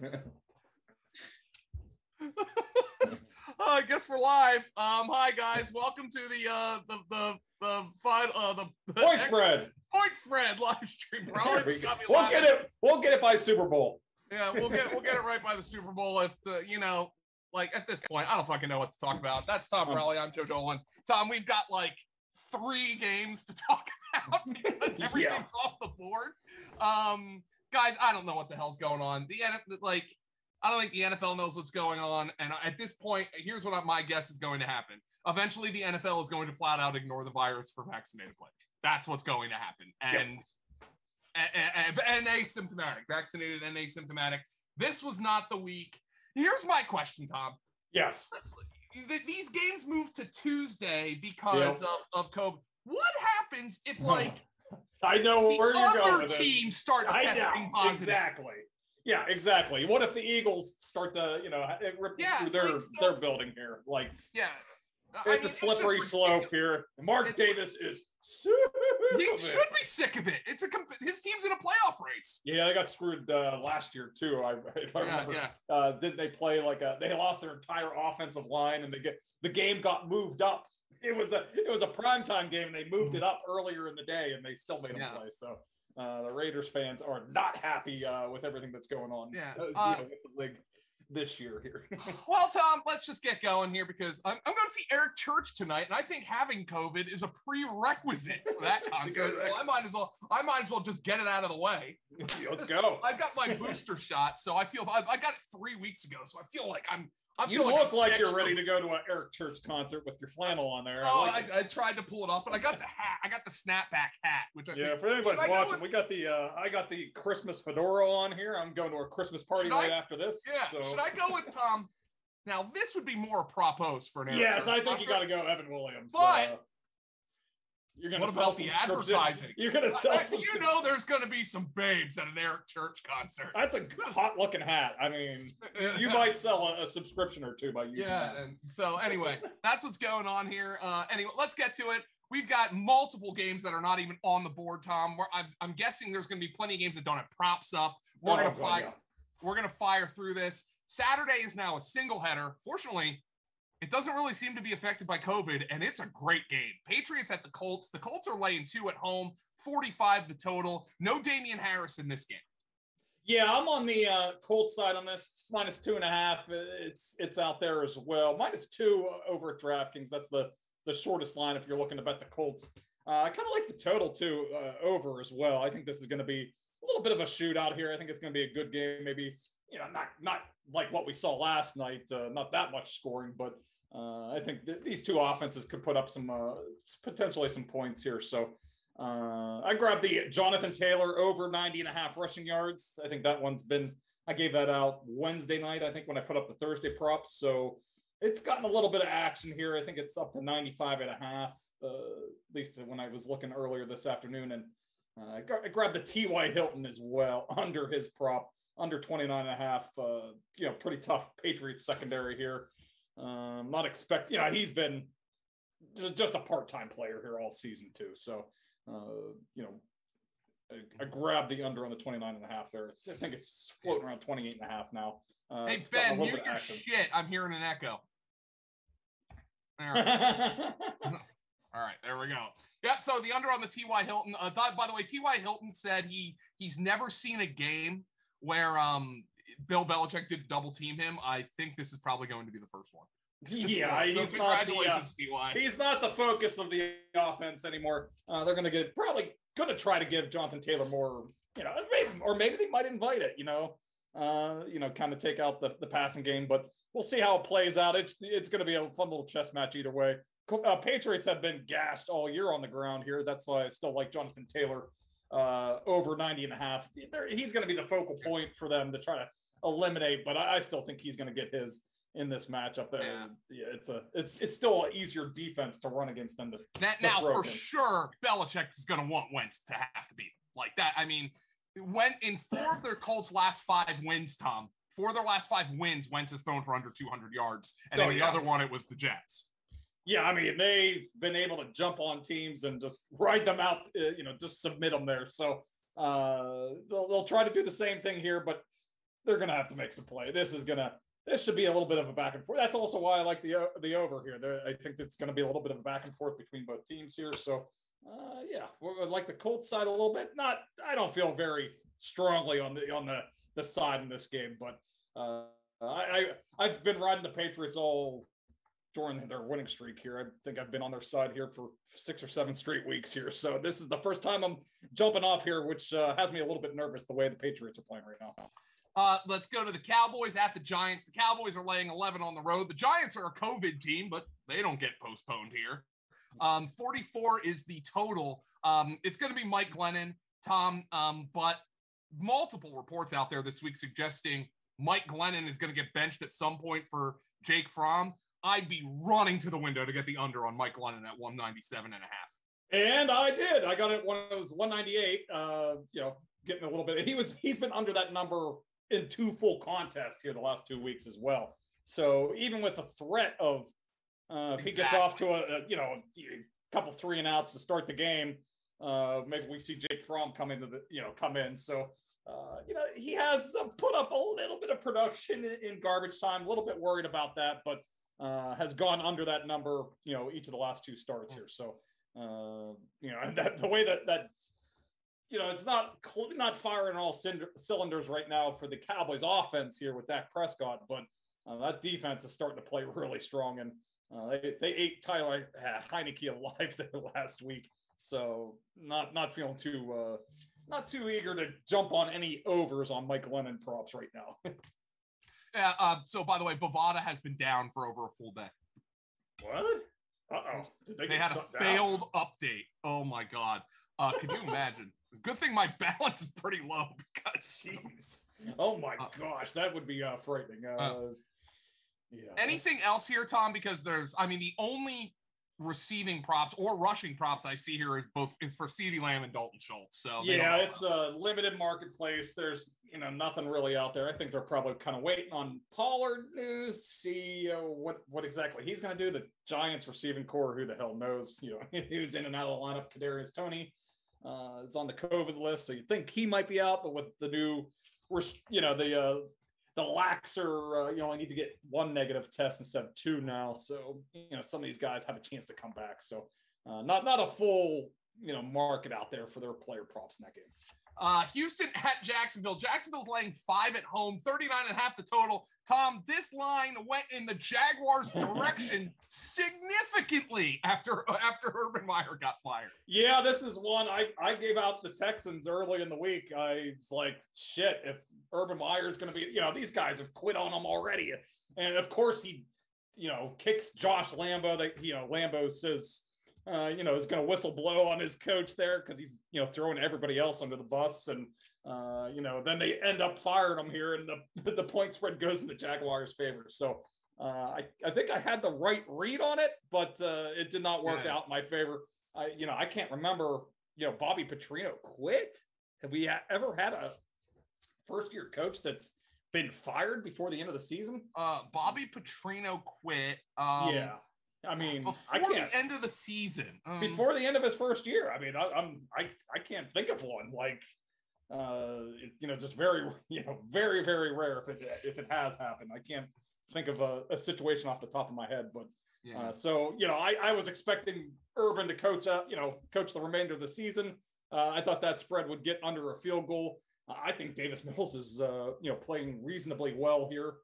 Uh, I guess we're live. Um, hi guys, welcome to the uh the the the final uh the, the Point spread. point spread live stream. Probably There we got We'll get it. We'll get it by Super Bowl. Yeah, we'll get we'll get it right by the Super Bowl if the you know like at this point I don't fucking know what to talk about. That's Tom Um, Raleigh. I'm Joe Dolan. Tom, we've got like three games to talk about because Yeah. everything's off the board. Um, guys, I don't know what the hell's going on. The like I don't think the NFL knows what's going on. And at this point, here's what my guess is going to happen. Eventually, the NFL is going to flat out ignore the virus for vaccinated players. That's what's going to happen. And and, and asymptomatic, vaccinated and asymptomatic. This was not the week. Here's my question, Tom. Yes. Th- These games moved to Tuesday because of, of COVID. What happens if like I know the where you're going other team starts I testing know positive? exactly. Yeah, exactly. What if the Eagles start to, you know, it rip Yeah, through their like, so- their building here? Like Yeah. I it's mean, a slippery just slope here. Mark It's- Davis is super. He should be sick of it. It's a comp- his team's in a playoff race. Yeah, they got screwed uh, last year too. I, if I Yeah, remember. yeah. Uh, didn't they play like a? They lost their entire offensive line, and they get the game got moved up. It was a it was a primetime game, and they moved it up earlier in the day, and they still made them Yeah. play. So uh, the Raiders fans are not happy uh, with everything that's going on. Yeah, uh, uh, know, with the league this year here. Well, Tom, let's just get going here because I'm, I'm going to see Eric Church tonight, and I think having COVID is a prerequisite for that It's a good concert. so I might as well I might as well just get it out of the way. Let's go. I got my booster shot, so I feel I, I got it three weeks ago, so I feel like I'm. I You look I'm like you're ready to go to an Eric Church concert with your flannel on there. I Oh, like. I, I tried to pull it off, but I got the hat. I got the snapback hat, which I Yeah, think, for anybody's go watching, we got the uh I got the Christmas fedora on here. I'm going to a Christmas party Should I- right after this. yeah. so- Should I go with Tom? Now this would be more a propose for an Eric Yes, Church I think you got to go Evan Williams. But- uh, you're gonna What sell about some the advertising? You're gonna sell I- some. you know, there's going to be some babes at an Eric Church concert. that's a hot looking hat. I mean, you might sell a, a subscription or two by using Yeah. that. And so anyway, that's what's going on here. Uh, anyway, let's get to it. We've got multiple games that are not even on the board, Tom. I'm, I'm guessing there's going to be plenty of games that don't have props up. We're Oh, gonna fire. We're gonna fire through this. Saturday is now a single header. Fortunately, it doesn't really seem to be affected by COVID, and it's a great game. Patriots at the Colts. The Colts are laying two at home, 45 the total. No Damien Harris in this game. Yeah, I'm on the uh, Colts side on this. Minus two and a half. It's it's out there as well. Minus two over at DraftKings. That's the the shortest line if you're looking to bet the Colts. Uh, I kind of like the total too uh, over as well. I think this is going to be a little bit of a shootout here. I think it's going to be a good game. Maybe you know not not like what we saw last night. Uh, not that much scoring, but uh, I think th- these two offenses could put up some uh, potentially some points here. So. Uh, I grabbed the Jonathan Taylor over 90 and a half rushing yards. I think that one's been, I gave that out Wednesday night, I think, when I put up the Thursday props. So it's gotten a little bit of action here. I think it's up to 95 and a half, uh, at least when I was looking earlier this afternoon. And uh, I, gra- I grabbed the T.Y. Hilton as well under his prop, under 29 and a half. Uh, you know, pretty tough Patriots secondary here. Um, not expect, you know, he's been just a part-time player here all season too. So, uh, you know, I, I grabbed the under on the 29 and a half there. I think it's floating around 28 and a half now. Uh, Hey, it's gotten a Ben, mute your shit. I'm hearing an echo. All right. All right, there we go. Yeah, so the under on the T.Y. Hilton. Uh, by the way, T.Y. Hilton said he he's never seen a game where um Bill Belichick did double team him. I think this is probably going to be the first one. yeah, so he's not the, uh, T.Y. he's not the focus of the offense anymore. Uh, they're going to get probably going to try to give Jonathan Taylor more, you know, maybe, or maybe they might invite it, you know, uh, you know, kind of take out the, the passing game, but we'll see how it plays out. It's it's going to be a fun little chess match either way. Uh, Patriots have been gashed all year on the ground here. That's why I still like Jonathan Taylor uh, over 90 and a half. They're- he's going to be the focal point for them to try to eliminate, but I, I still think he's going to get his in this matchup. Yeah. yeah, it's a it's it's still an easier defense to run against them. To, Now, to now for against. sure, Belichick is going to want Wentz to have to beat him. like that. I mean, when in four of their Colts' last five wins, Tom, four of their last five wins, Wentz has thrown for under 200 yards, and Oh, in the yeah. other one, it was the Jets. Yeah, I mean they've been able to jump on teams and just ride them out. Uh, you know, just submit them there. So uh, they'll they'll try to do the same thing here, but they're gonna have to make some play. This is gonna this should be a little bit of a back and forth. That's also why I like the the over here. There, I think it's going to be a little bit of a back and forth between both teams here. So, uh, yeah, we're like the Colts side a little bit. Not, I don't feel very strongly on the on the the side in this game, but uh, I, I I've been riding the Patriots all during their winning streak here. I think I've been on their side here for six or seven straight weeks here. So this is the first time I'm jumping off here, which uh, has me a little bit nervous the way the Patriots are playing right now. Uh, let's go to the Cowboys at the Giants. The Cowboys are laying 11 on the road. The Giants are a COVID team, but they don't get postponed here. Um, 44 is the total. Um, it's going to be Mike Glennon, Tom, um, but multiple reports out there this week suggesting Mike Glennon is going to get benched at some point for Jake Fromm. I'd be running to the window to get the under on Mike Glennon at 197 and a half. And I did. I got it when it was 198. Uh, you know, getting a little bit. He was he's been under that number in two full contests here the last two weeks as well. So even with the threat of uh, if exactly. he gets off to a, a, you know a couple three and outs to start the game, uh, maybe we see Jake Fromm come into the you know come in. So uh, you know he has uh, put up a little bit of production in, garbage time. A little bit worried about that, but uh, has gone under that number you know each of the last two starts here. So uh, you know and that the way that that you know, it's not not firing all cylinders right now for the Cowboys offense here with Dak Prescott, but uh, that defense is starting to play really strong, and uh, they, they ate Tyler Heinicke alive there last week. So not not feeling too uh, not too eager to jump on any overs on Mike Glennon props right now. Yeah. Uh, so by the way, Bovada has been down for over a full day. What? Uh oh. They, they had a failed update. Oh my god. Uh, can you imagine? Good thing my balance is pretty low because jeez. Oh my uh, gosh, that would be uh, frightening. Uh, uh, yeah. Anything that's... else here, Tom? Because there's, I mean, the only receiving props or rushing props I see here is both is for CeeDee Lamb and Dalton Schultz. So yeah, it's a limited marketplace. There's you know nothing really out there. I think they're probably kind of waiting on Pollard news, see uh, what what exactly he's going to do. The Giants receiving corps, who the hell knows? You know, who's in and out of the lineup. Kadarius Toney uh, is on the COVID list, so you think he might be out, but with the new, you know, the uh, the laxer, uh, you know, I need to get one negative test instead of two now. So you know, some of these guys have a chance to come back. So uh, not not a full you know market out there for their player props in that game. Uh, Houston at Jacksonville. Jacksonville's laying five at home, 39 and a half the total. Tom, this line went in the Jaguars' direction significantly after after Urban Meyer got fired. Yeah, this is one I, I gave out the Texans early in the week. I was like, shit, if Urban Meyer is going to be, you know, these guys have quit on him already. And of course, he, you know, kicks Josh Lambo. That, you know, Lambo says, uh, you know, is going to whistle blow on his coach there because he's, you know, throwing everybody else under the bus. And, uh, you know, then they end up firing him here and the, the point spread goes in the Jaguars' favor. So uh, I, I think I had the right read on it, but uh, it did not work yeah. out in my favor. I, you know, I can't remember, you know, Bobby Petrino quit. Have we ever had a first year coach that's been fired before the end of the season? Uh, Bobby Petrino quit. Um, yeah. I mean, before I can't, the end of the season, um, before the end of his first year. I mean, I, I'm I I can't think of one like, uh, you know, just very you know very very rare if it if it has happened. I can't think of a, a situation off the top of my head, but yeah. uh, so you know, I I was expecting Urban to coach up, you know, coach the remainder of the season. Uh, I thought that spread would get under a field goal. I think Davis Mills is uh, you know playing reasonably well here.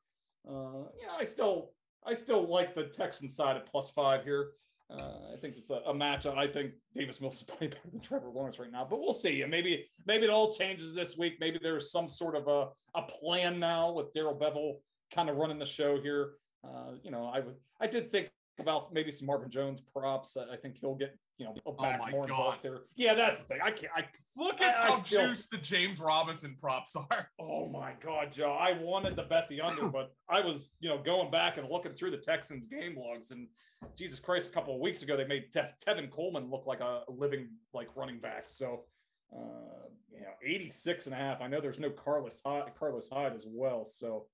Uh, you know, I still I still like the Texan side at plus five here. Uh, I think it's a, a match. I think Davis Mills is playing better than Trevor Lawrence right now, but we'll see. And maybe maybe it all changes this week. Maybe there's some sort of a, a plan now with Darrell Bevell kind of running the show here. Uh, you know, I I did think about maybe some Marvin Jones props. I think he'll get you know back oh more God. involved there. Yeah, that's the thing. I can't. I look at I, how I still, juiced the James Robinson props are. Oh my God, Joe! I wanted to bet the under, but I was you know going back and looking through the Texans game logs, and Jesus Christ, a couple of weeks ago they made Te- Tevin Coleman look like a living like running back. So. Uh, you know, 86 and a half. I know there's no Carlos Hyde, Carlos Hyde as well. So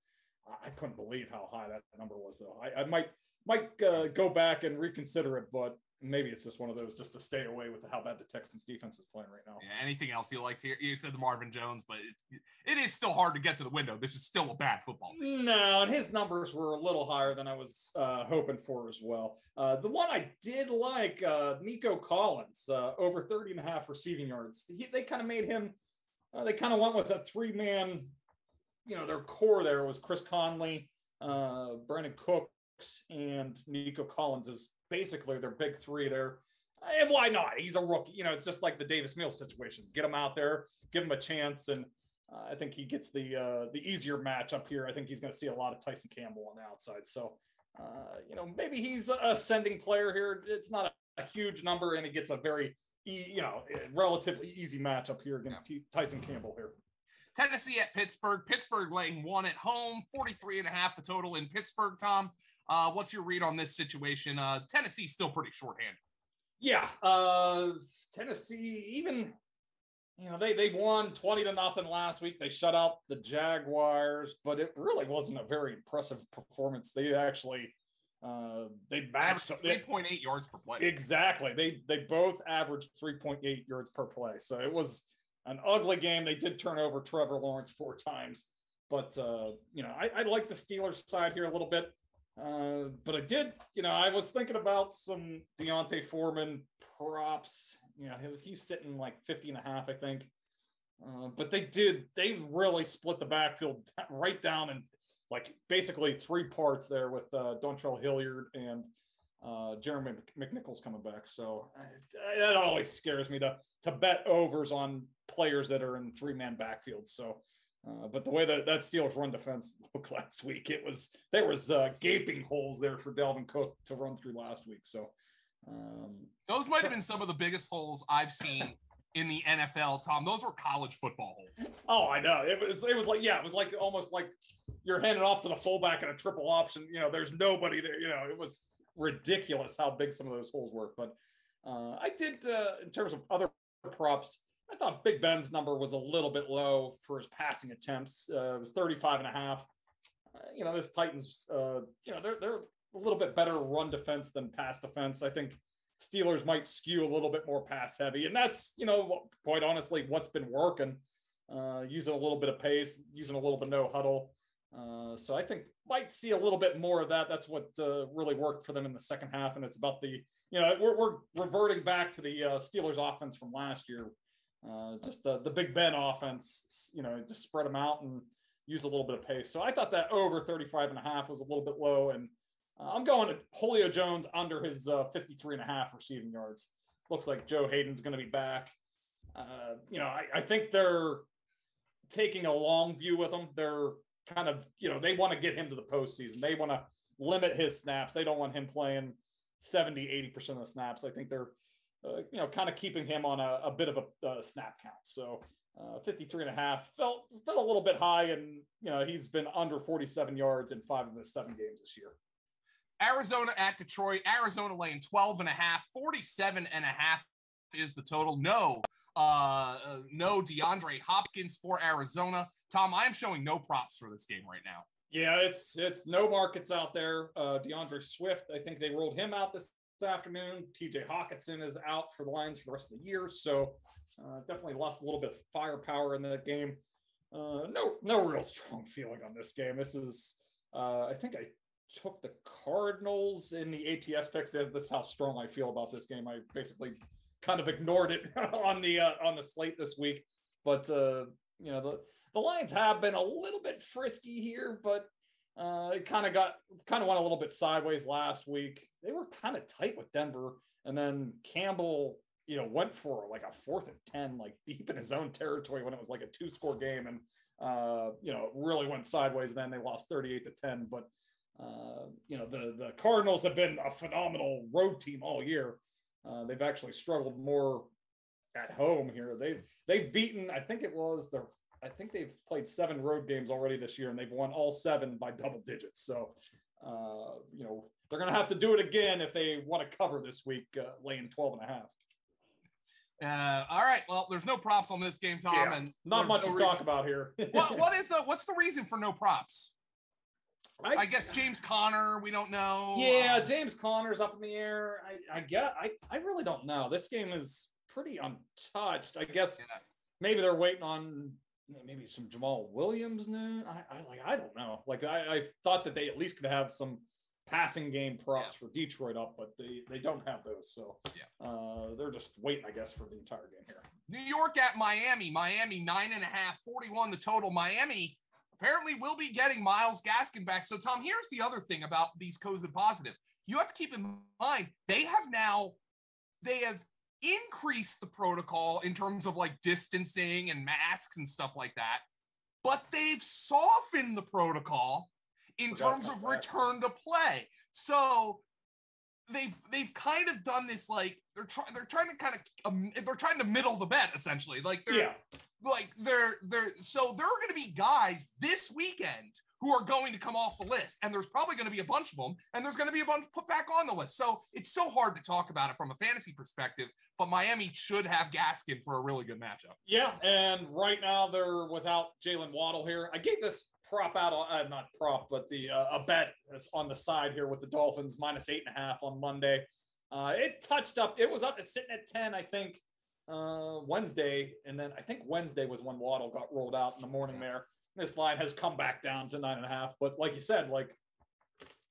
I couldn't believe how high that number was, though. I, I might might uh, go back and reconsider it, but maybe it's just one of those just to stay away with how bad the Texans defense is playing right now. Yeah, anything else you like to hear? You said the Marvin Jones, but it, it is still hard to get to the window. This is still a bad football team. No, and his numbers were a little higher than I was uh, hoping for as well. Uh, the one I did like, uh, Nico Collins, uh, over 30 and a half receiving yards. He, they kind of made him, uh, they kind of went with a three man, you know, their core there was Chris Conley, uh, Brandin Cooks, and Nico Collins is basically their big three there. And why not? He's a rookie. You know, it's just like the Davis Mills situation. Get him out there, give him a chance, and uh, I think he gets the uh, the easier match up here. I think he's going to see a lot of Tyson Campbell on the outside. So, uh, you know, maybe he's a ascending player here. It's not a, a huge number, and he gets a very, e- you know, relatively easy match up here against T- Tyson Campbell here. Tennessee at Pittsburgh. Pittsburgh laying one at home, 43 and a half the total in Pittsburgh, Tom. Uh, what's your read on this situation? Uh, Tennessee's still pretty shorthanded. Yeah, uh, Tennessee, even you know they they won twenty to nothing last week. They shut out the Jaguars, but it really wasn't a very impressive performance. They actually uh, they matched three point eight yards per play. Exactly. They they both averaged three point eight yards per play. So it was an ugly game. They did turn over Trevor Lawrence four times, but uh, you know I, I like the Steelers side here a little bit. Uh, but I did, you know, I was thinking about some D'Onta Foreman props. You know, he was he's sitting like 50 and a half, I think. Uh, but they did, they really split the backfield right down and like basically three parts there with uh, Dontrell Hilliard and uh, Jeremy McNichols coming back. So uh, that always scares me to to bet overs on players that are in three man backfields. So uh, but the way that that Steelers run defense looked last week, it was there was uh, gaping holes there for Dalvin Cook to run through last week. So um, those might have been some of the biggest holes I've seen in the NFL. Tom, those were college football holes. Oh, I know. It was it was like yeah, it was like almost like you're handing off to the fullback in a triple option. You know, there's nobody there. You know, it was ridiculous how big some of those holes were. But uh, I did uh, in terms of other props. I thought Big Ben's number was a little bit low for his passing attempts. Uh, it was 35 and a half. Uh, you know, this Titans, uh, you know, they're, they're a little bit better run defense than pass defense. I think Steelers might skew a little bit more pass heavy. And that's, you know, quite honestly, what's been working. Uh, using a little bit of pace, using a little bit no huddle. Uh, so I think might see a little bit more of that. That's what uh, really worked for them in the second half, and it's about the you know we're, we're reverting back to the uh, Steelers offense from last year, uh, just the the Big Ben offense, you know, just spread them out and use a little bit of pace. So I thought that over 35 and a half was a little bit low. And uh, I'm going to Julio Jones under his uh, 53 and a half receiving yards. Looks like Joe Haden's going to be back. You know, I, I think they're taking a long view with them. They're kind of, you know, they want to get him to the postseason. They want to limit his snaps. They don't want him playing 70, 80% of the snaps. I think they're uh, you know, kind of keeping him on a, a bit of a, a, snap count. So uh, 53 and a half felt, felt a little bit high. And, you know, he's been under 47 yards in five of his seven games this year. Arizona at Detroit, Arizona laying 12 and a half, 47 and a half is the total. No, uh, uh no DeAndre Hopkins for Arizona. Tom, I am showing no props for this game right now. Yeah, it's it's no markets out there. Uh, D'Andre Swift, I think they rolled him out this afternoon. TJ Hockenson is out for the Lions for the rest of the year, so uh, definitely lost a little bit of firepower in that game. Uh, no, no real strong feeling on this game. This is, uh, I think I took the Cardinals in the ATS picks. That's how strong I feel about this game. I basically kind of ignored it on the uh, on the slate this week, but uh, you know the the Lions have been a little bit frisky here, but uh, it kind of got kind of went a little bit sideways last week. They were kind of tight with Denver, and then Campbell, you know, went for like a fourth and ten, like deep in his own territory when it was like a two score game, and uh, you know, really went sideways. Then they lost thirty eight to ten, but uh, you know, the the Cardinals have been a phenomenal road team all year. Uh, they've actually struggled more at home here. They've they've beaten, I think it was their I think they've played seven road games already this year, and they've won all seven by double digits. So, uh, you know, they're going to have to do it again if they want to cover this week, uh, laying 12 and a half. Uh, all right. Well, there's no props on this game, Tom, yeah, and not much no to talk about here. what, what is the what's the reason for no props? I, I, guess James Conner, we don't know. Yeah, um, James Conner's up in the air. I, I get I, I really don't know. This game is pretty untouched. I guess yeah. maybe they're waiting on maybe some Jamaal Williams new. I, I like I don't know. Like I, I thought that they at least could have some passing game props yeah. for Detroit up, but they they don't have those. So yeah, uh, they're just waiting, I guess, for the entire game here. New York at Miami. Miami nine and a half, 41 the total. Miami apparently we'll be getting Myles Gaskin back. So Tom, here's the other thing about these COVID positives. You have to keep in mind they have now they have increased the protocol in terms of like distancing and masks and stuff like that, but they've softened the protocol in terms of return to play. So they've they've kind of done this like they're trying they're trying to kind of um, they're trying to middle the bet essentially. Like they're yeah. Like they're they're so there are going to be guys this weekend who are going to come off the list. And there's probably going to be a bunch of them, and there's going to be a bunch put back on the list. So it's so hard to talk about it from a fantasy perspective, but Miami should have Gaskin for a really good matchup. Yeah. And right now they're without Jaylen Waddle here. I gave this prop out, uh, not prop, but the uh, a bet on the side here with the Dolphins minus eight and a half on Monday. Uh, it touched up, it was up to sitting at 10, I think, uh, Wednesday. And then I think Wednesday was when Waddle got rolled out in the morning there this line has come back down to nine and a half. But like you said, like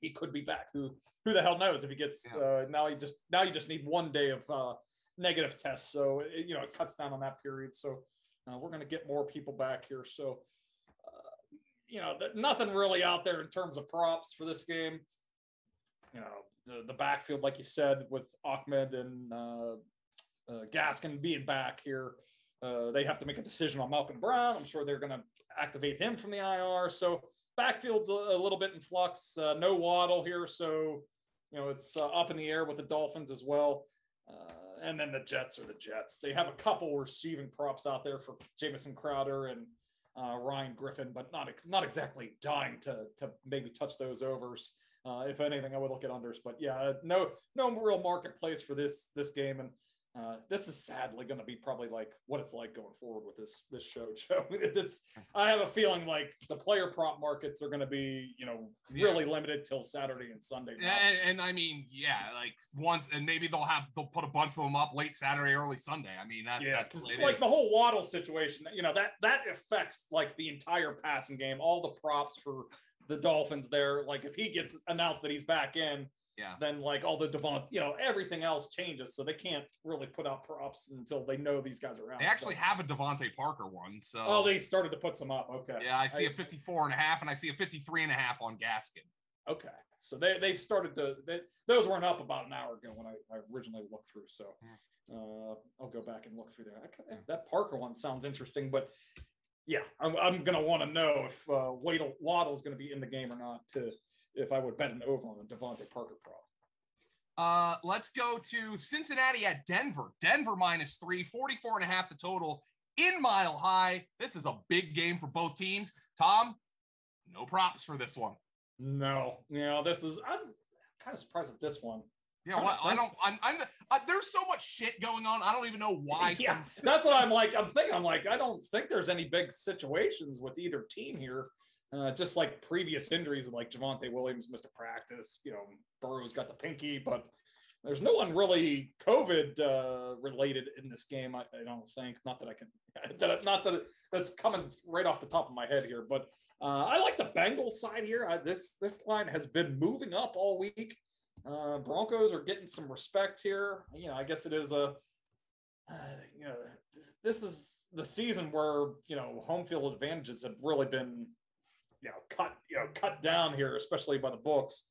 he could be back. Who who the hell knows if he gets yeah. uh, now? He just now you just need one day of uh, negative tests, so it, you know it cuts down on that period. So uh, we're going to get more people back here. So uh, you know that nothing really out there in terms of props for this game. You know the the backfield, like you said, with Ahmed and uh, uh, Gaskin being back here. Uh, they have to make a decision on Malcolm Brown. I'm sure they're going to activate him from the IR. So backfield's a, a little bit in flux. Uh, no Waddle here, so you know it's uh, up in the air with the Dolphins as well. Uh, and then the Jets are the Jets. They have a couple receiving props out there for Jamison Crowder and uh, Ryan Griffin, but not ex- not exactly dying to to maybe touch those overs. Uh, if anything, I would look at unders. But yeah, no no real marketplace for this this game. And uh, this is sadly going to be probably like what it's like going forward with this this show, Joe. It's I have a feeling like the player prop markets are going to be you know really yeah. limited till Saturday and Sunday. And, and, I mean, yeah, like once and maybe they'll have they'll put a bunch of them up late Saturday, early Sunday. I mean, that, yeah, that's like is. the whole Waddle situation. You know that that affects like the entire passing game, all the props for the Dolphins there. Like if he gets announced that he's back in yeah. then like all the Devon, you know, everything else changes. So they can't really put out props until they know these guys are out. They actually so. have a DeVante Parker one. So oh, they started to put some up. Okay. Yeah, I see I, a 54 and a half, and I see a 53 and a half on Gaskin. Okay. So they, they've started to, they, those weren't up about an hour ago when I, I originally looked through. So hmm. uh, I'll go back and look through that. That Parker one sounds interesting, but yeah, I'm, I'm going to want to know if uh, Waddle, Waddle's going to be in the game or not to if I would bet an over on a DeVante Parker prop. Uh, let's go to Cincinnati at Denver. Denver minus three, 44 and a half the total in mile high. This is a big game for both teams. Tom, no props for this one. No, you know, this is, I'm kind of surprised at this one. Yeah, well, I don't. I'm. I'm uh, there's so much shit going on. I don't even know why. yeah, some... that's what I'm like. I'm thinking. I'm like. I don't think there's any big situations with either team here. Uh, just like previous injuries like Javonte Williams missed a practice, you know, Burrow's got the pinky, but there's no one really COVID uh, related in this game. I, I, don't think. Not that I can. That not that that's coming right off the top of my head here, but uh, I like the Bengals side here. I, this this line has been moving up all week. Uh, Broncos are getting some respect here. You know, I guess it is a. Uh, you know, this is the season where you know home field advantages have really been you know cut you know cut down here, especially by the books.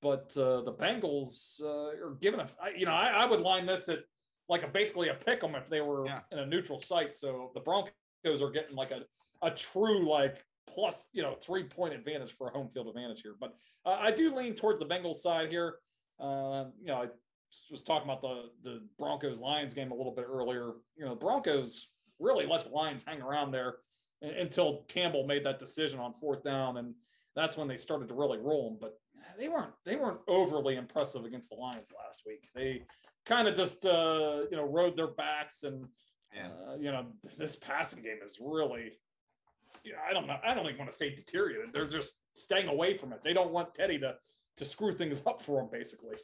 But uh, the Bengals uh, are given a you know I, I, would line this at like a basically a pick 'em if they were yeah. in a neutral site. So the Broncos are getting like a a true like plus you know three point advantage for a home field advantage here. But uh, I do lean towards the Bengals side here. Uh, you know, I was talking about the the Broncos Lions game a little bit earlier. You know, the Broncos really let the Lions hang around there until Campbell made that decision on fourth down, and that's when they started to really roll them. But they weren't they weren't overly impressive against the Lions last week. They kind of just uh, you know rode their backs, and yeah. uh, you know this passing game is really yeah, I don't know. I don't even want to say deteriorated. They're just staying away from it. They don't want Teddy to to screw things up for them, basically.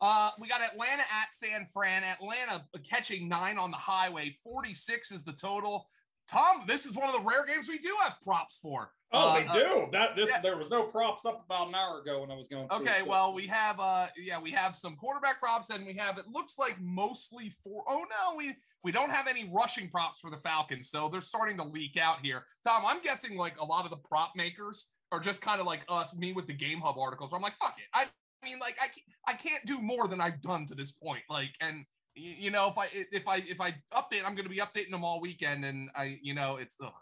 Uh, we got Atlanta at San Fran. Atlanta catching nine on the highway. 46 is the total. Tom, this is one of the rare games we do have props for. Oh, uh, they do. That this yeah. there was no props up about an hour ago when I was going. Through, okay, so. well we have uh yeah we have some quarterback props and we have it looks like mostly for oh no we we don't have any rushing props for the Falcons so they're starting to leak out here. Tom, I'm guessing like a lot of the prop makers are just kind of like us me with the Game Hub articles. I'm like fuck it I mean like I I can't do more than I've done to this point like and you know if I if I if I update I'm going to be updating them all weekend and I you know it's ugh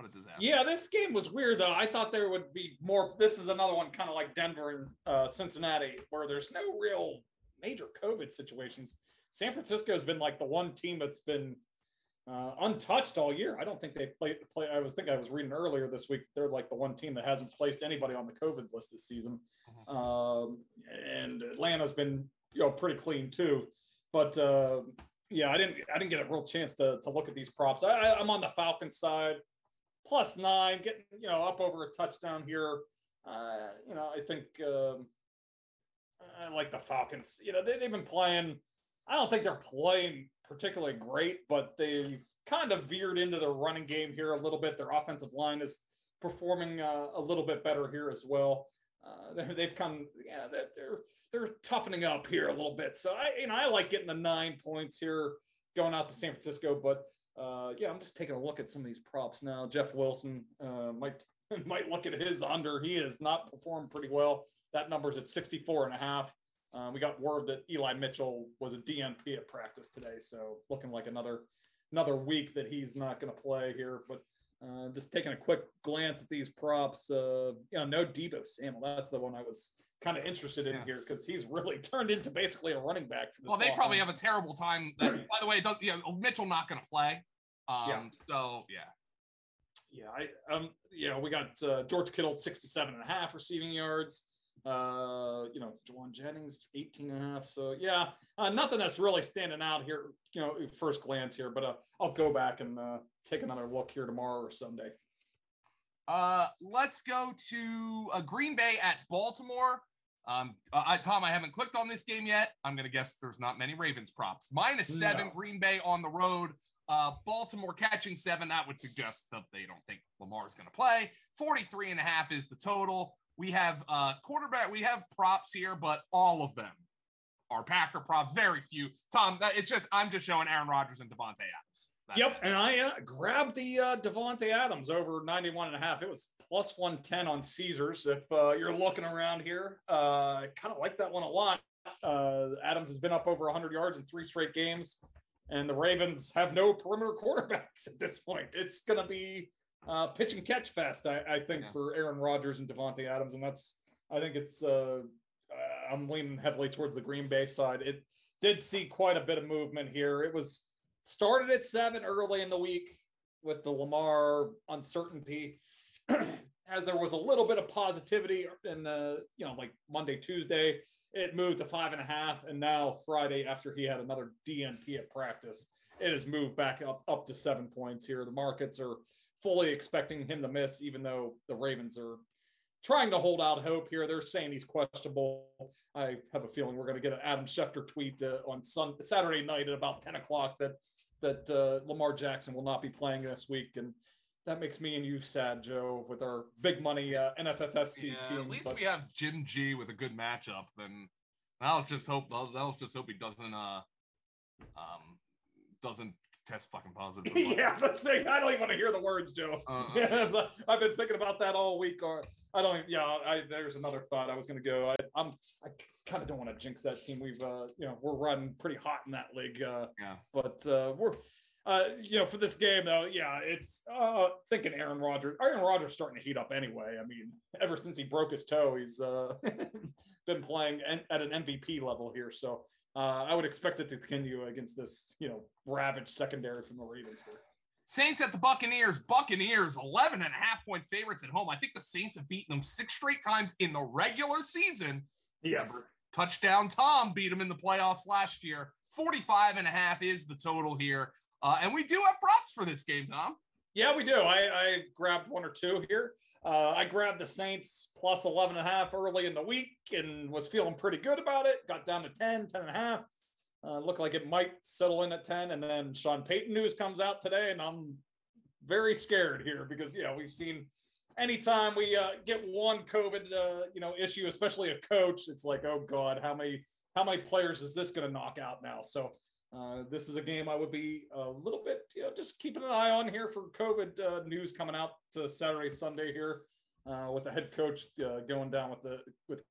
what a disaster. Yeah, this game was weird though. I thought there would be more. This is another one kind of like Denver and uh, Cincinnati, where there's no real major COVID situations. San Francisco has been like the one team that's been uh, untouched all year. I don't think they played. Play, I was think I was reading earlier this week. They're like the one team that hasn't placed anybody on the COVID list this season. Mm-hmm. Um, and Atlanta's been you know pretty clean too. But uh, yeah, I didn't I didn't get a real chance to to look at these props. I, I'm on the Falcons side plus nine, getting you know up over a touchdown here. Uh, you know, I think um, I like the Falcons. You know, they, they've been playing. I don't think they're playing particularly great, but they've kind of veered into the running game here a little bit. Their offensive line is performing uh, a little bit better here as well. Uh, they've come, yeah, they're they're toughening up here a little bit. So I, you know, I like getting the nine points here going out to San Francisco, but uh, yeah, I'm just taking a look at some of these props now. Jeff Wilson uh, might might look at his under. He has not performed pretty well. That number's at 64 and a half. Uh, we got word that Eli Mitchell was a DNP at practice today, so looking like another another week that he's not going to play here. But uh, just taking a quick glance at these props, uh, you know, no Deebo Samuel. That's the one I was kind of interested in yeah. here because he's really turned into basically a running back for this. Well, they offense. probably have a terrible time. That, by the way, it does. Yeah, Mitchell not going to play. Um, yeah. So yeah. Yeah, I um, you know, we got uh, George Kittle 67 and a half receiving yards. Uh, you know, Jauan Jennings 18 and a half. So yeah, uh, nothing that's really standing out here, you know, first glance here, but uh, I'll go back and uh, take another look here tomorrow or Sunday. Uh, let's go to uh, Green Bay at Baltimore. Um, uh, I, Tom, I haven't clicked on this game yet. I'm going to guess there's not many Ravens props. Minus seven no. Green Bay on the road. Uh, Baltimore catching seven, that would suggest that they don't think Lamar is going to play. 43 and a half is the total. We have uh, quarterback, we have props here, but all of them are Packer props, very few. Tom, that, it's just, I'm just showing Aaron Rodgers and Davante Adams. Yep. And I uh, grabbed the uh, Davante Adams over 91 and a half. It was plus 110 on Caesars. If uh, you're looking around here, uh, I kind of like that one a lot. Uh, Adams has been up over 100 yards in three straight games and the Ravens have no perimeter quarterbacks at this point. It's going to be uh, pitch and catch fest, I, I think, yeah. for Aaron Rodgers and Davante Adams, and that's I think it's uh, I'm leaning heavily towards the Green Bay side. It did see quite a bit of movement here. It was started at seven early in the week with the Lamar uncertainty. As there was a little bit of positivity in the, you know, like Monday, Tuesday, it moved to five and a half, and now Friday, after he had another DNP at practice, it has moved back up up to seven points here. The markets are fully expecting him to miss, even though the Ravens are trying to hold out hope here. They're saying he's questionable. I have a feeling we're going to get an Adam Schefter tweet uh, on Sun Saturday night at about ten o'clock that that uh, Lamar Jackson will not be playing this week, and that makes me and you sad, Joe, with our big money uh, NFFC yeah, team. At least but... we have Jim G with a good matchup. And now let's just hope. I'll just hope he doesn't. Uh, um, doesn't test fucking positive. yeah, let's say I don't even want to hear the words, Joe. Uh-huh. I've been thinking about that all week. Or I don't. Yeah, I, there's another thought I was going to go. I, I'm. I kind of don't want to jinx that team. We've, uh, you know, we're running pretty hot in that league. Uh, yeah. But uh, we're uh, you know, for this game though, yeah, it's uh, thinking Aaron Rodgers. Aaron Rodgers starting to heat up anyway. I mean, ever since he broke his toe, he's uh, been playing at an MVP level here. So uh, I would expect it to continue against this, you know, ravaged secondary from the Ravens here. Saints at the Buccaneers. Buccaneers, 11 and a half point favorites at home. I think the Saints have beaten them six straight times in the regular season. Yes. Remember, touchdown Tom beat them in the playoffs last year. 45 and a half is the total here. Uh, and we do have props for this game, Tom. Yeah, we do. I, I grabbed one or two here. Uh, I grabbed the Saints plus 11 and a half early in the week and was feeling pretty good about it. Got down to 10, 10 and a half. Uh, looked like it might settle in at 10. And then Sean Payton news comes out today, and I'm very scared here because, know, we've seen anytime we uh, get one COVID, uh, you know, issue, especially a coach, it's like, oh God, how many, how many players is this going to knock out now? So uh, this is a game I would be a little bit, you know, just keeping an eye on here for COVID uh, news coming out to Saturday, Sunday here, uh, with the head coach uh, going down with the with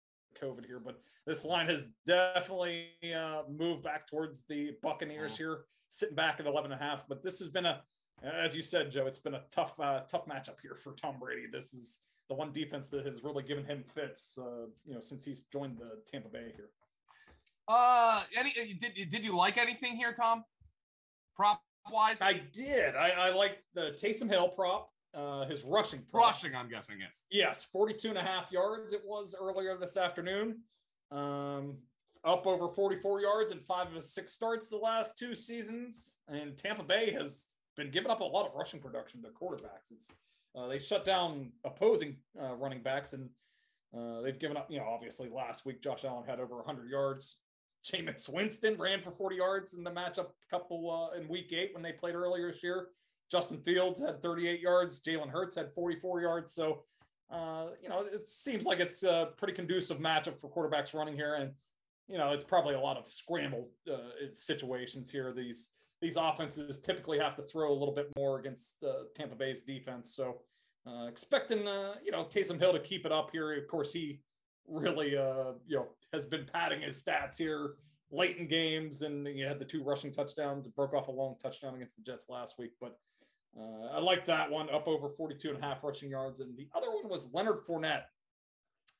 COVID here. But this line has definitely uh, moved back towards the Buccaneers here, sitting back at 11 and a half. But this has been a, as you said, Joe, it's been a tough, uh, tough matchup here for Tom Brady. This is the one defense that has really given him fits, you know, since he's joined the Tampa Bay here. Uh, any did did you like anything here, Tom? Prop wise, I did. I, I like the Taysom Hill prop. Uh, his rushing prop. rushing, I'm guessing yes. Yes, 42 and a half yards it was earlier this afternoon. Um, up over 44 yards in five of his six starts the last two seasons. And Tampa Bay has been giving up a lot of rushing production to quarterbacks. It's uh, they shut down opposing uh, running backs and uh, they've given up, you know, obviously last week Josh Allen had over 100 yards. Jameis Winston ran for 40 yards in the matchup couple uh, in week eight when they played earlier this year. Justin Fields had 38 yards. Jalen Hurts had 44 yards. So, uh, you know, it seems like it's a pretty conducive matchup for quarterbacks running here. And, you know, it's probably a lot of scramble uh, situations here. These these offenses typically have to throw a little bit more against uh, Tampa Bay's defense. So, uh, expecting, uh, you know, Taysom Hill to keep it up here. Of course, he really, uh, you know, has been padding his stats here late in games, and he had the two rushing touchdowns. It broke off a long touchdown against the Jets last week, but uh, I like that one up over 42 and a half rushing yards. And the other one was Leonard Fournette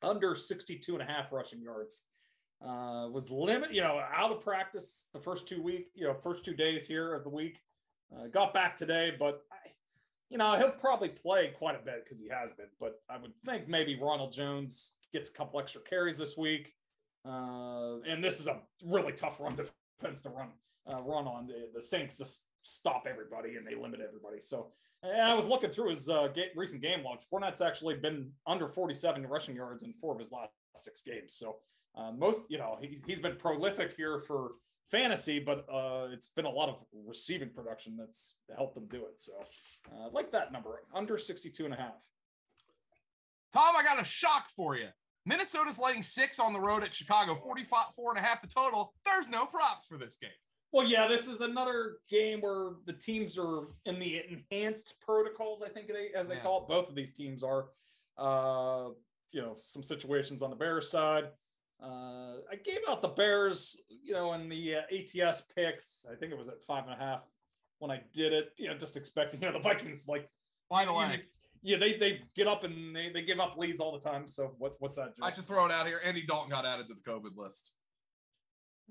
under 62 and a half rushing yards. Uh, was limit, you know, out of practice the first two week, you know, first two days here of the week. Uh, got back today, but I, you know, he'll probably play quite a bit because he has been. But I would think maybe Ronald Jones gets a couple extra carries this week. Uh, and this is a really tough run defense to run uh, run on. The, the Saints just stop everybody and they limit everybody. So, and I was looking through his uh, recent game logs. Fournette's actually been under 47 rushing yards in four of his last six games. So, uh, most, you know, he's, he's been prolific here for fantasy, but uh, it's been a lot of receiving production that's helped them do it. So, uh, like that number under 62 and a half. Tom, I got a shock for you. Minnesota's laying six on the road at Chicago, 45, four and a half the total. There's no props for this game. Well, yeah, this is another game where the teams are in the enhanced protocols, I think they, as they yeah. call it. Both of these teams are, uh, you know, some situations on the Bears side. Uh, I gave out the Bears, you know, in the uh, ATS picks. I think it was at five and a half when I did it. You know, just expecting, you know, the Vikings like. By the way, yeah, they they get up and they, they give up leads all the time. So what what's that? Joe? I should throw it out here. Andy Dalton got added to the COVID list.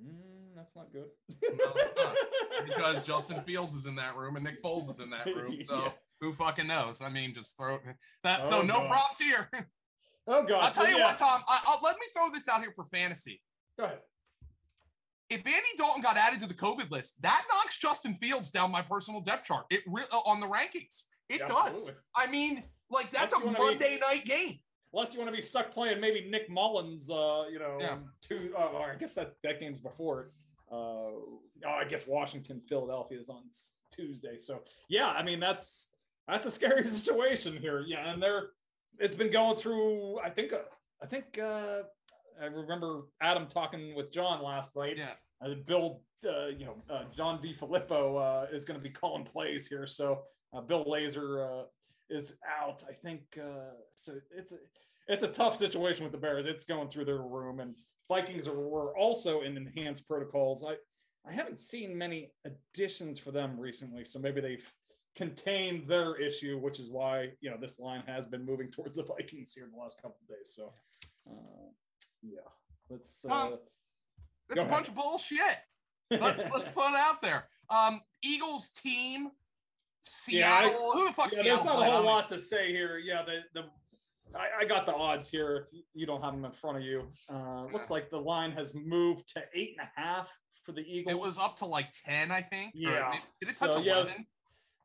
Mm, that's not good. no, not. because Justin Fields is in that room and Nick Foles is in that room. So yeah. who fucking knows? I mean, just throw that. Oh, so no God. props here. oh God! I'll tell so, you yeah. what, Tom. I, let me throw this out here for fantasy. Go ahead. If Andy Dalton got added to the COVID list, that knocks Justin Fields down my personal depth chart. It re- uh, on the rankings. It yeah, does. Absolutely. I mean, like that's unless a Monday be, night game. Unless you want to be stuck playing maybe Nick Mullens, uh, you know, yeah. two. Uh, I guess that that game's before. Uh, oh, I guess Washington, Philadelphia is on Tuesday. So yeah, I mean that's that's a scary situation here. Yeah, and they're it's been going through. I think uh, I think uh, I remember Adam talking with John last night. Yeah. Uh, Bill, uh, you know, uh, John DeFilippo uh, is going to be calling plays here. So uh, Bill Lazor uh, is out. I think uh, so. It's a, it's a tough situation with the Bears. It's going through their room, and Vikings are were also in enhanced protocols. I I haven't seen many additions for them recently, so maybe they've contained their issue, which is why you know this line has been moving towards the Vikings here in the last couple of days. So, uh, yeah, let's. Uh, um, it's a bunch of bullshit. Let's, let's put it out there. Um, Eagles team Seattle. Yeah, I, Who the fuck? Yeah, there's not a whole lot to say here. Yeah, the the I, I, got the odds here. If you don't have them in front of you, uh, looks like the line has moved to eight and a half for the Eagles. It was up to like ten, I think. Yeah. Did it touch so, 11? Yeah,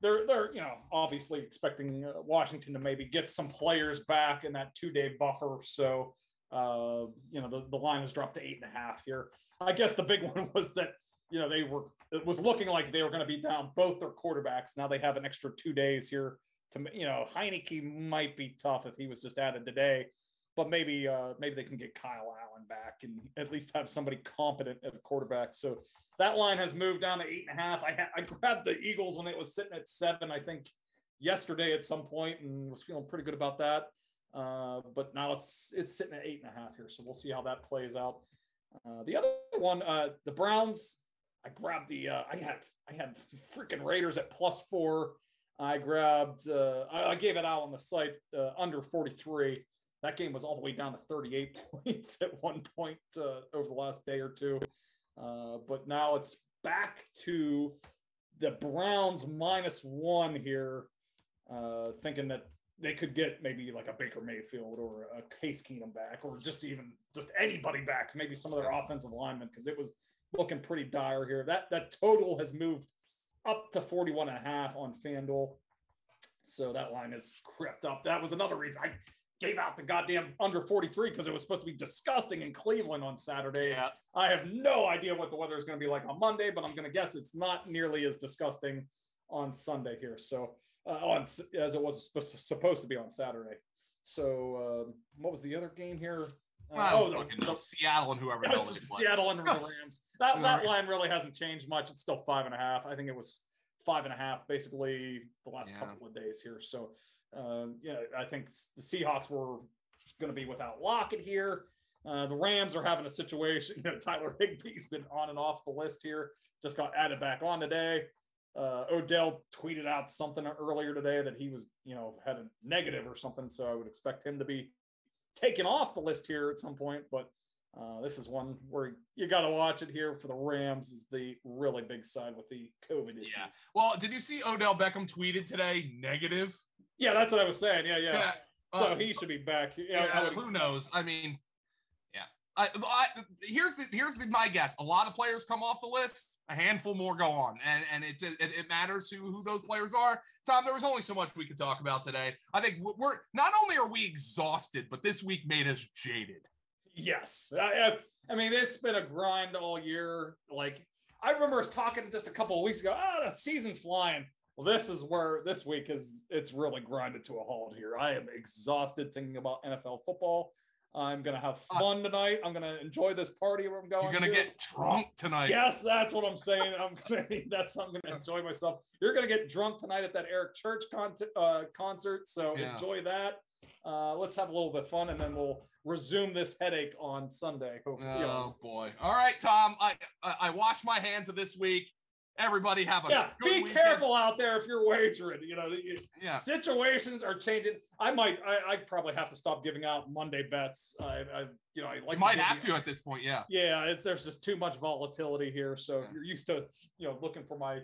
they're they're you know obviously expecting uh, Washington to maybe get some players back in that two day buffer. So uh, you know the, the line has dropped to eight and a half here. I guess the big one was that you know they were it was looking like they were going to be down both their quarterbacks. Now they have an extra two days here to you know Heinicke might be tough if he was just added today, but maybe uh, maybe they can get Kyle Allen back and at least have somebody competent at quarterback. So that line has moved down to eight and a half. I I grabbed the Eagles when it was sitting at seven, I think yesterday at some point, and was feeling pretty good about that. Uh, but now it's it's sitting at eight and a half here, so we'll see how that plays out. Uh, the other one, uh, the Browns. I grabbed the uh, I had I had freaking Raiders at plus four. I grabbed uh, I, gave it out on the site uh, under 43. That game was all the way down to 38 points at one point uh, over the last day or two. Uh, but now it's back to the Browns minus one here, uh, thinking that they could get maybe like a Baker Mayfield or a Case Keenum back, or just even just anybody back, maybe some of their offensive linemen, because it was looking pretty dire here. That that total has moved up to 41 and a half on FanDuel. So that line has crept up. That was another reason I gave out the goddamn under 43 because it was supposed to be disgusting in Cleveland on Saturday. Yeah. I have no idea what the weather is going to be like on Monday, but I'm going to guess it's not nearly as disgusting on Sunday here. So, uh, on as it was supposed to be on Saturday. So, um, what was the other game here? Uh, oh, the, the, Seattle and whoever else. Seattle and the Rams. That that line really hasn't changed much. It's still five and a half. I think it was five and a half basically the last yeah. couple of days here. So um, yeah, I think the Seahawks were going to be without Lockett here. Uh, the Rams are having a situation. You know, Tyler Higbee's been on and off the list here. Just got added back on today. Uh, Odell tweeted out something earlier today that he was, you know, had a negative or something. So I would expect him to be taken off the list here at some point. But uh, this is one where you got to watch it here for the Rams is the really big side with the COVID issue. Yeah. Well, did you see Odell Beckham tweeted today negative? Yeah, that's what I was saying. Yeah, yeah. yeah. So uh, he should be back. Yeah, yeah who knows? I mean. I, I, here's the here's the, my guess. A lot of players come off the list. A handful more go on, and and it it, it matters who who those players are. Tom, there was only so much we could talk about today. I think we're not only are we exhausted, but this week made us jaded. Yes, I, I mean it's been a grind all year. Like I remember us talking just a couple of weeks ago. Oh, the season's flying. Well, this is where this week is it's really grinded to a halt here. I am exhausted thinking about NFL football. I'm gonna have uh, fun tonight. I'm gonna enjoy this party where I'm going. You're gonna to. get drunk tonight. Yes, that's what I'm saying. I'm gonna. That's I'm gonna enjoy myself. You're gonna get drunk tonight at that Eric Church con- uh, concert. So yeah. enjoy that. Uh, let's have a little bit of fun, and then we'll resume this headache on Sunday. Hopefully. Oh boy! All right, Tom. I I, I wash my hands of this week. Everybody have a yeah. be weekend. careful out there if you're wagering. You know, yeah. situations are changing. I might, I, I probably have to stop giving out Monday bets. I, I you know, I like you might have to at this point. Yeah, yeah. It, there's just too much volatility here. So yeah. if you're used to, you know, looking for my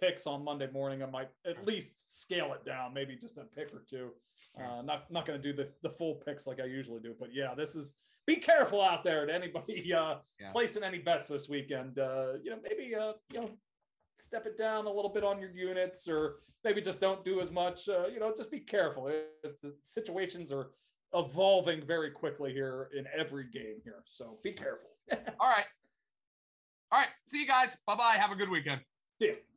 picks on Monday morning, I might at least scale it down, maybe just a pick or two. Uh, not not going to do the the full picks like I usually do, but yeah, this is be careful out there to anybody uh, yeah. placing any bets this weekend. Uh, you know, maybe uh, you know step it down a little bit on your units or maybe just don't do as much uh, you know just be careful. It, the situations are evolving very quickly here in every game here so be careful. All right. All right. See you guys. Bye bye have a good weekend. See you